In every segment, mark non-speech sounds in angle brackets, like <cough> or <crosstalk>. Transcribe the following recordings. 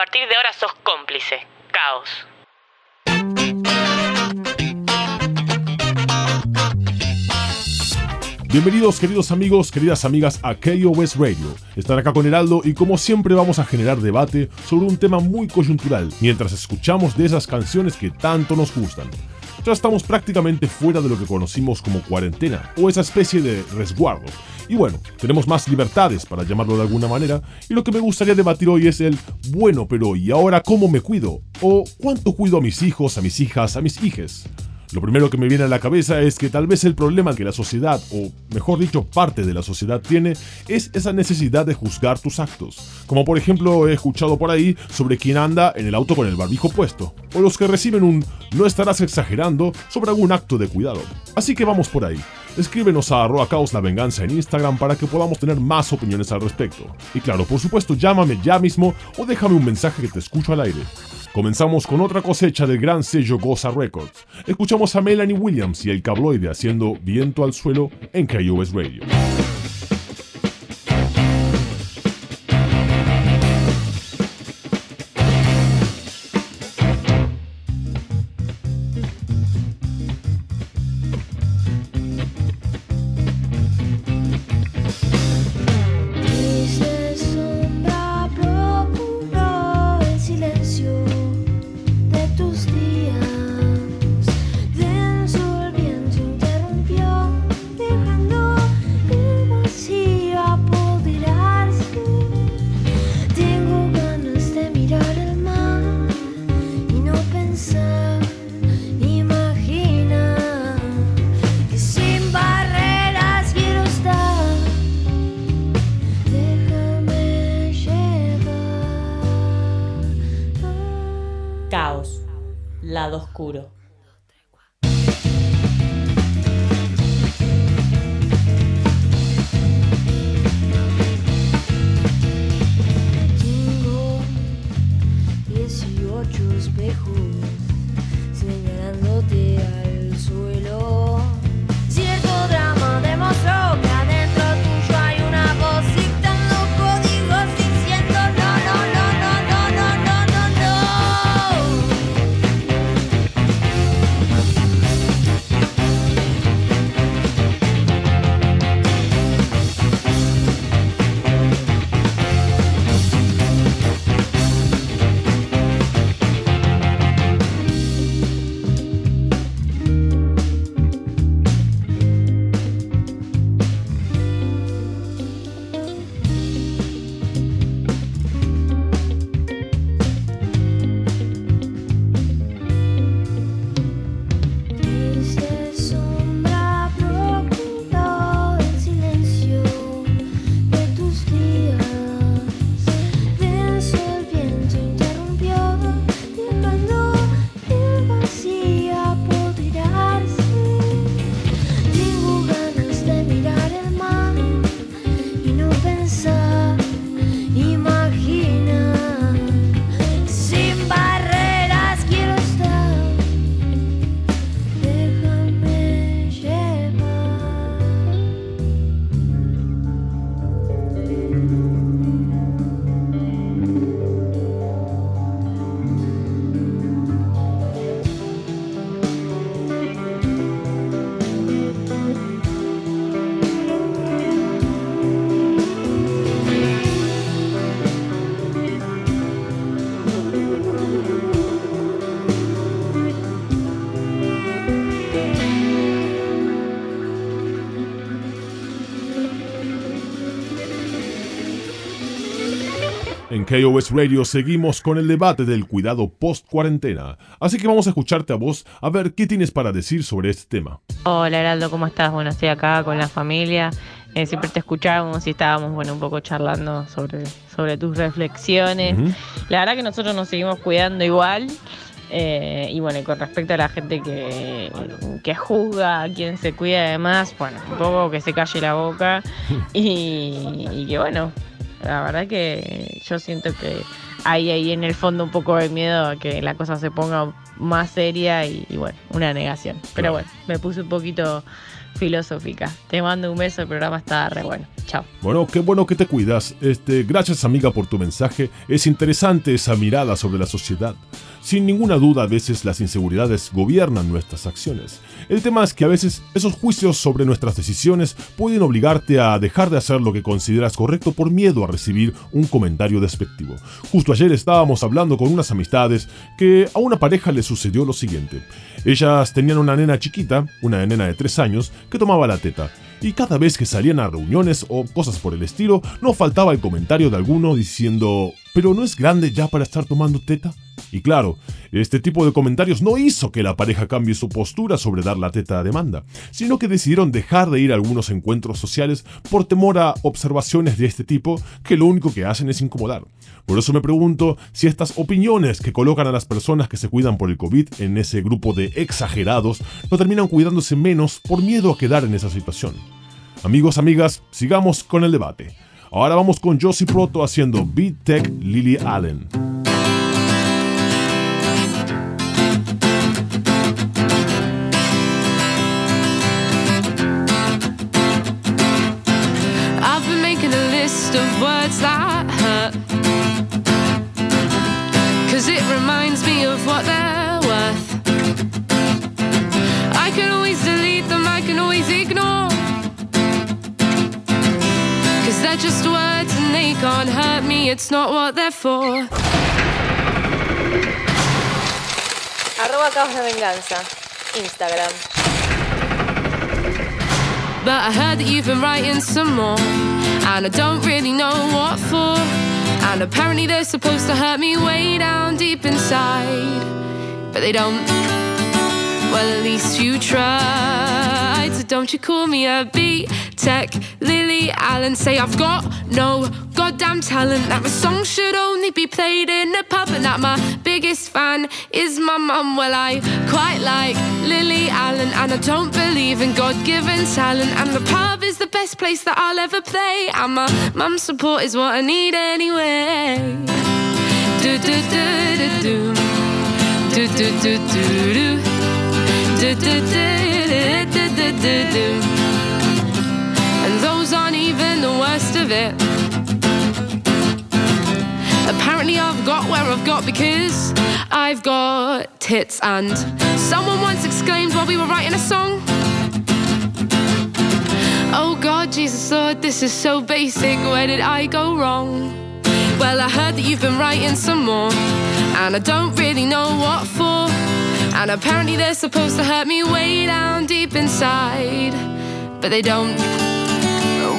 partir de ahora sos cómplice. Caos. Bienvenidos queridos amigos, queridas amigas a KOS Radio. Estar acá con Heraldo y como siempre vamos a generar debate sobre un tema muy coyuntural mientras escuchamos de esas canciones que tanto nos gustan. Ya estamos prácticamente fuera de lo que conocimos como cuarentena o esa especie de resguardo. Y bueno, tenemos más libertades para llamarlo de alguna manera y lo que me gustaría debatir hoy es el bueno, pero ¿y ahora cómo me cuido? ¿O cuánto cuido a mis hijos, a mis hijas, a mis hijes? Lo primero que me viene a la cabeza es que tal vez el problema que la sociedad, o mejor dicho, parte de la sociedad tiene, es esa necesidad de juzgar tus actos. Como por ejemplo he escuchado por ahí sobre quien anda en el auto con el barbijo puesto, o los que reciben un no estarás exagerando sobre algún acto de cuidado. Así que vamos por ahí. Escríbenos a arroba caos la venganza en Instagram para que podamos tener más opiniones al respecto. Y claro, por supuesto, llámame ya mismo o déjame un mensaje que te escucho al aire. Comenzamos con otra cosecha del gran sello Goza Records. Escuchamos a Melanie Williams y el cabloide haciendo viento al suelo en KUS Radio. KOS Radio seguimos con el debate del cuidado post-cuarentena, así que vamos a escucharte a vos a ver qué tienes para decir sobre este tema. Hola Heraldo, ¿cómo estás? Bueno, estoy acá con la familia, eh, siempre te escuchábamos y estábamos bueno, un poco charlando sobre, sobre tus reflexiones. La verdad que nosotros nos seguimos cuidando igual. Eh, y bueno, con respecto a la gente que, que juzga a quien se cuida además, bueno, un poco que se calle la boca <laughs> y, y que bueno, la verdad que yo siento que hay ahí en el fondo un poco de miedo a que la cosa se ponga más seria y, bueno, una negación. Pero bueno, me puse un poquito filosófica. Te mando un beso, el programa está re bueno. Chao. Bueno, qué bueno que te cuidas. Este, gracias amiga por tu mensaje. Es interesante esa mirada sobre la sociedad. Sin ninguna duda, a veces las inseguridades gobiernan nuestras acciones. El tema es que a veces esos juicios sobre nuestras decisiones pueden obligarte a dejar de hacer lo que consideras correcto por miedo a recibir un comentario despectivo. Justo ayer estábamos hablando con unas amistades que a una pareja le sucedió lo siguiente. Ellas tenían una nena chiquita, una nena de 3 años, que tomaba la teta. Y cada vez que salían a reuniones o cosas por el estilo, no faltaba el comentario de alguno diciendo, ¿pero no es grande ya para estar tomando teta? Y claro, este tipo de comentarios no hizo que la pareja cambie su postura sobre dar la teta a demanda, sino que decidieron dejar de ir a algunos encuentros sociales por temor a observaciones de este tipo que lo único que hacen es incomodar. Por eso me pregunto si estas opiniones que colocan a las personas que se cuidan por el COVID en ese grupo de exagerados no terminan cuidándose menos por miedo a quedar en esa situación. Amigos, amigas, sigamos con el debate. Ahora vamos con Josie Proto haciendo Beat Tech Lily Allen. of words that hurt. They're just words and they can't hurt me, it's not what they're for. Arroba Caos de Venganza, Instagram. But I heard that you've been writing some more. And I don't really know what for. And apparently they're supposed to hurt me way down deep inside. But they don't. Well, at least you tried. So don't you call me a B Tech Lily Allen. Say I've got no goddamn talent. That my song should only be played in a pub. And that my biggest fan is my mum. Well, I quite like Lily Allen. And I don't believe in God given talent. And the pub is the best place that I'll ever play. And my mum's support is what I need anyway. Do do do do do. Do do do do do. <laughs> And those aren't even the worst of it. Apparently, I've got where I've got because I've got tits. And someone once exclaimed while we were writing a song. Oh God, Jesus Lord, this is so basic. Where did I go wrong? Well, I heard that you've been writing some more, and I don't really know what for. And apparently they're supposed to hurt me way down deep inside. But they don't.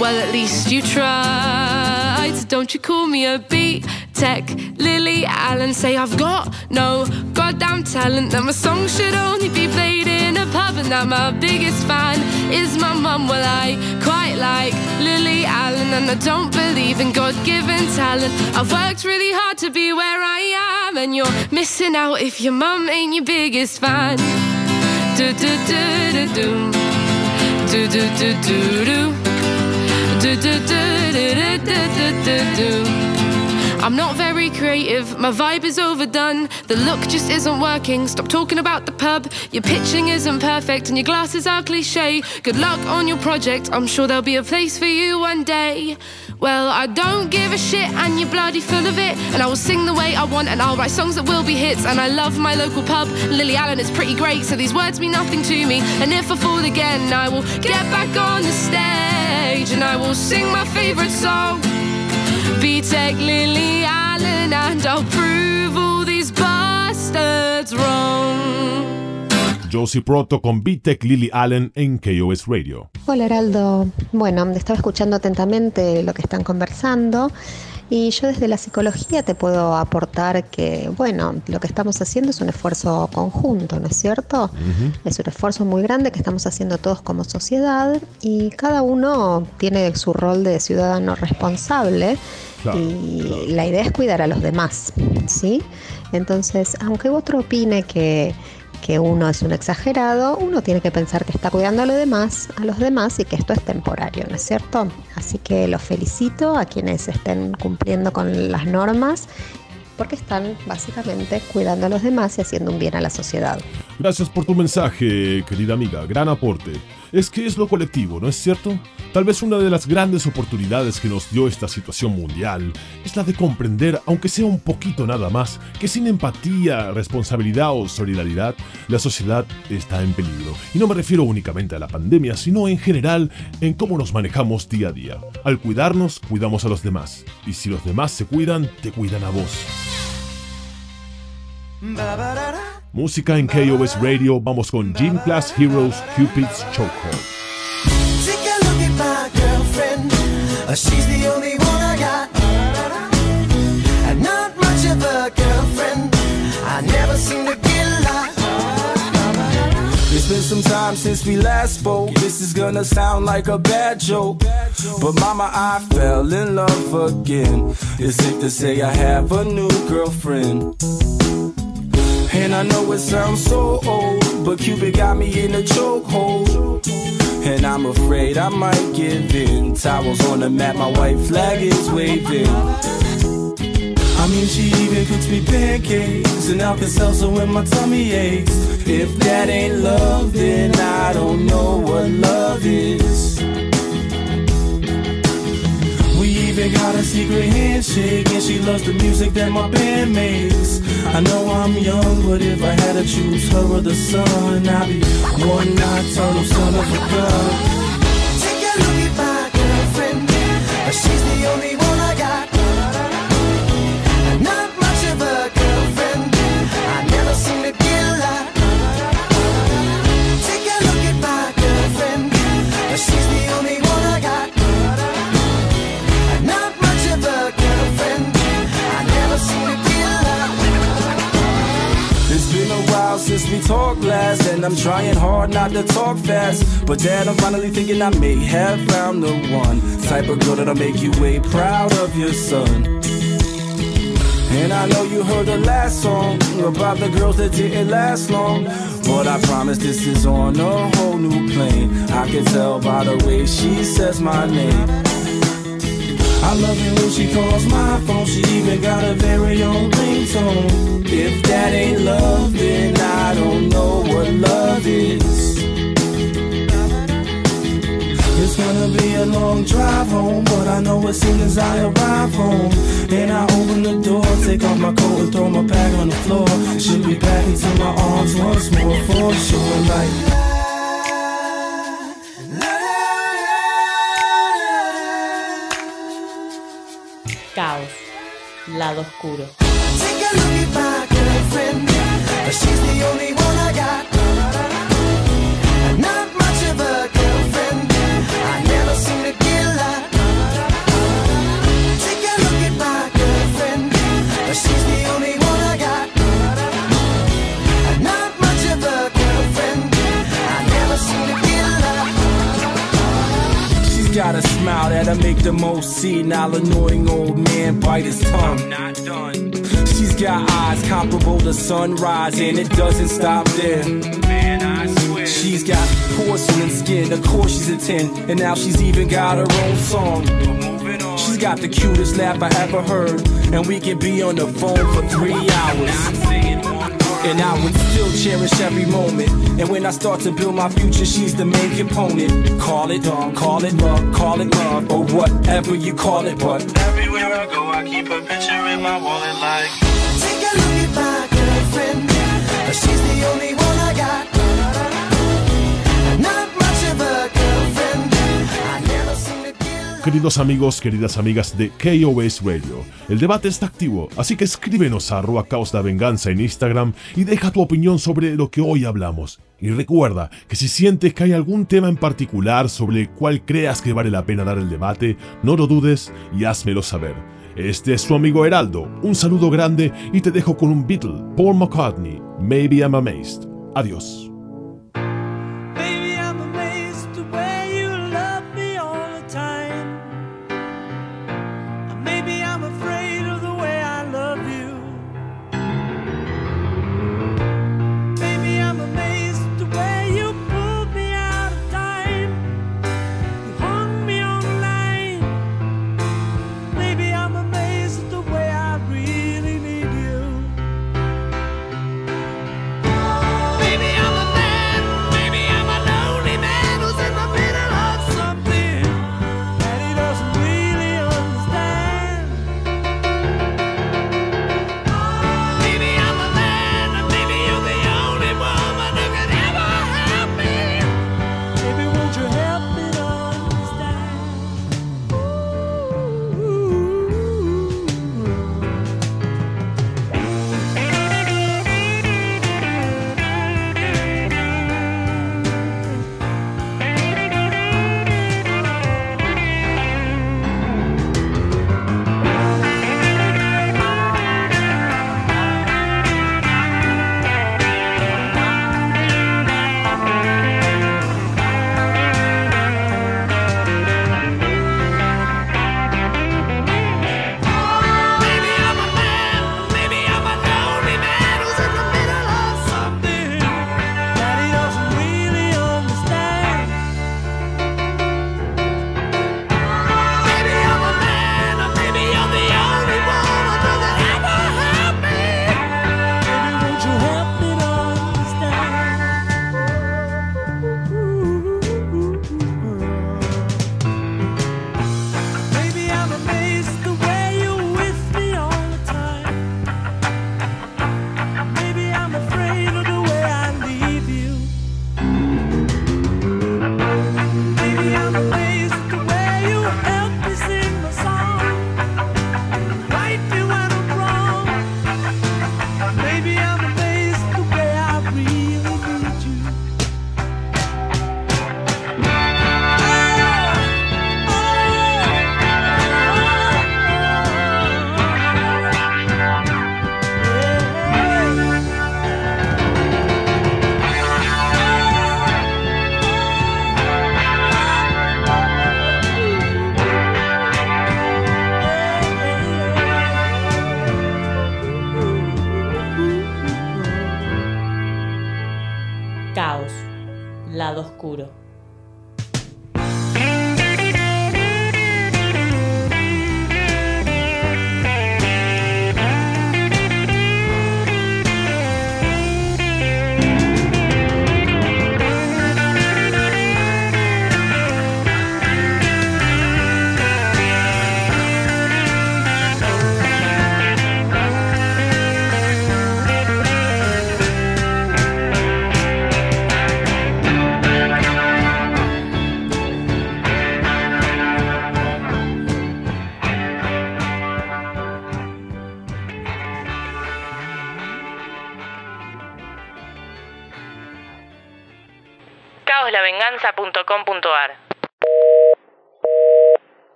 Well, at least you tried. So don't you call me a beat tech Lily Allen. Say I've got no goddamn talent. That my song should only be played in a pub. And that my biggest fan is my mum. Well, I quite like Lily Allen. And I don't believe in God given talent. I've worked really hard to be where I am. And you're missing out if your mum ain't your biggest fan. Do do do. Do do do do do. Do I'm not very creative, my vibe is overdone. The look just isn't working. Stop talking about the pub. Your pitching isn't perfect and your glasses are cliche. Good luck on your project, I'm sure there'll be a place for you one day. Well, I don't give a shit, and you're bloody full of it. And I will sing the way I want, and I'll write songs that will be hits. And I love my local pub, Lily Allen, it's pretty great. So these words mean nothing to me. And if I fall again, I will get back on the stage, and I will sing my favorite song. Josie Proto con B-Tech Lily Allen en KOS Radio. Hola Heraldo, bueno, estaba escuchando atentamente lo que están conversando y yo desde la psicología te puedo aportar que, bueno, lo que estamos haciendo es un esfuerzo conjunto, ¿no es cierto? Es un esfuerzo muy grande que estamos haciendo todos como sociedad y cada uno tiene su rol de ciudadano responsable y la idea es cuidar a los demás, ¿sí? Entonces, aunque otro opine que que uno es un exagerado, uno tiene que pensar que está cuidando a los demás, a los demás y que esto es temporario, ¿no es cierto? Así que los felicito a quienes estén cumpliendo con las normas porque están básicamente cuidando a los demás y haciendo un bien a la sociedad. Gracias por tu mensaje, querida amiga, gran aporte. Es que es lo colectivo, ¿no es cierto? Tal vez una de las grandes oportunidades que nos dio esta situación mundial es la de comprender, aunque sea un poquito nada más, que sin empatía, responsabilidad o solidaridad, la sociedad está en peligro. Y no me refiero únicamente a la pandemia, sino en general en cómo nos manejamos día a día. Al cuidarnos, cuidamos a los demás. Y si los demás se cuidan, te cuidan a vos. Música en KOS Radio, vamos con Gym Class Heroes Cupid's Chokehold. Take a look at my girlfriend. She's the only one I got. And not much of a girlfriend. I never seem to get a. It's been some time since we last spoke. This is gonna sound like a bad joke. But mama, I fell in love again. It's safe to say I have a new girlfriend. And I know it sounds so old, but Cupid got me in a chokehold. And I'm afraid I might give in. Towels on the mat, my white flag is waving. I mean, she even cooks me pancakes and Alka Seltzer when my tummy aches. If that ain't love, then I don't know what love is. Even got a secret handshake, and she loves the music that my band makes. I know I'm young, but if I had to choose her or the sun, I'd be one nocturnal son of a gun. Take a look at my we talked last, and I'm trying hard not to talk fast. But dad, I'm finally thinking I may have found the one type of girl that'll make you way proud of your son. And I know you heard the last song about the girls that didn't last long. But I promise this is on a whole new plane. I can tell by the way she says my name. I love it when she calls my phone. She even got a very own ringtone. If that ain't love, then I don't know what love is. It's gonna be a long drive home, but I know as soon as I arrive home, and I open the door, take off my coat and throw my bag on the floor. She'll be back into my arms once more for sure, like. Lado oscuro. Make the most senile, annoying old man bite his tongue. I'm not done. She's got eyes comparable to sunrise, and it doesn't stop there. Man, I swear. She's got porcelain skin, of course she's a 10, and now she's even got her own song. She's got the cutest laugh I ever heard, and we can be on the phone for three hours. And I would still cherish every moment. And when I start to build my future, she's the main component. Call it dog, call it love, call it love, or whatever you call it. But everywhere I go, I keep a picture in my wallet like. Take a look at my girlfriend. She's the only one Queridos amigos, queridas amigas de KOS Radio, el debate está activo, así que escríbenos a arroba caos la venganza en Instagram y deja tu opinión sobre lo que hoy hablamos. Y recuerda que si sientes que hay algún tema en particular sobre el cual creas que vale la pena dar el debate, no lo dudes y házmelo saber. Este es su amigo Heraldo, un saludo grande y te dejo con un Beatle, Paul McCartney, Maybe I'm Amazed. Adiós.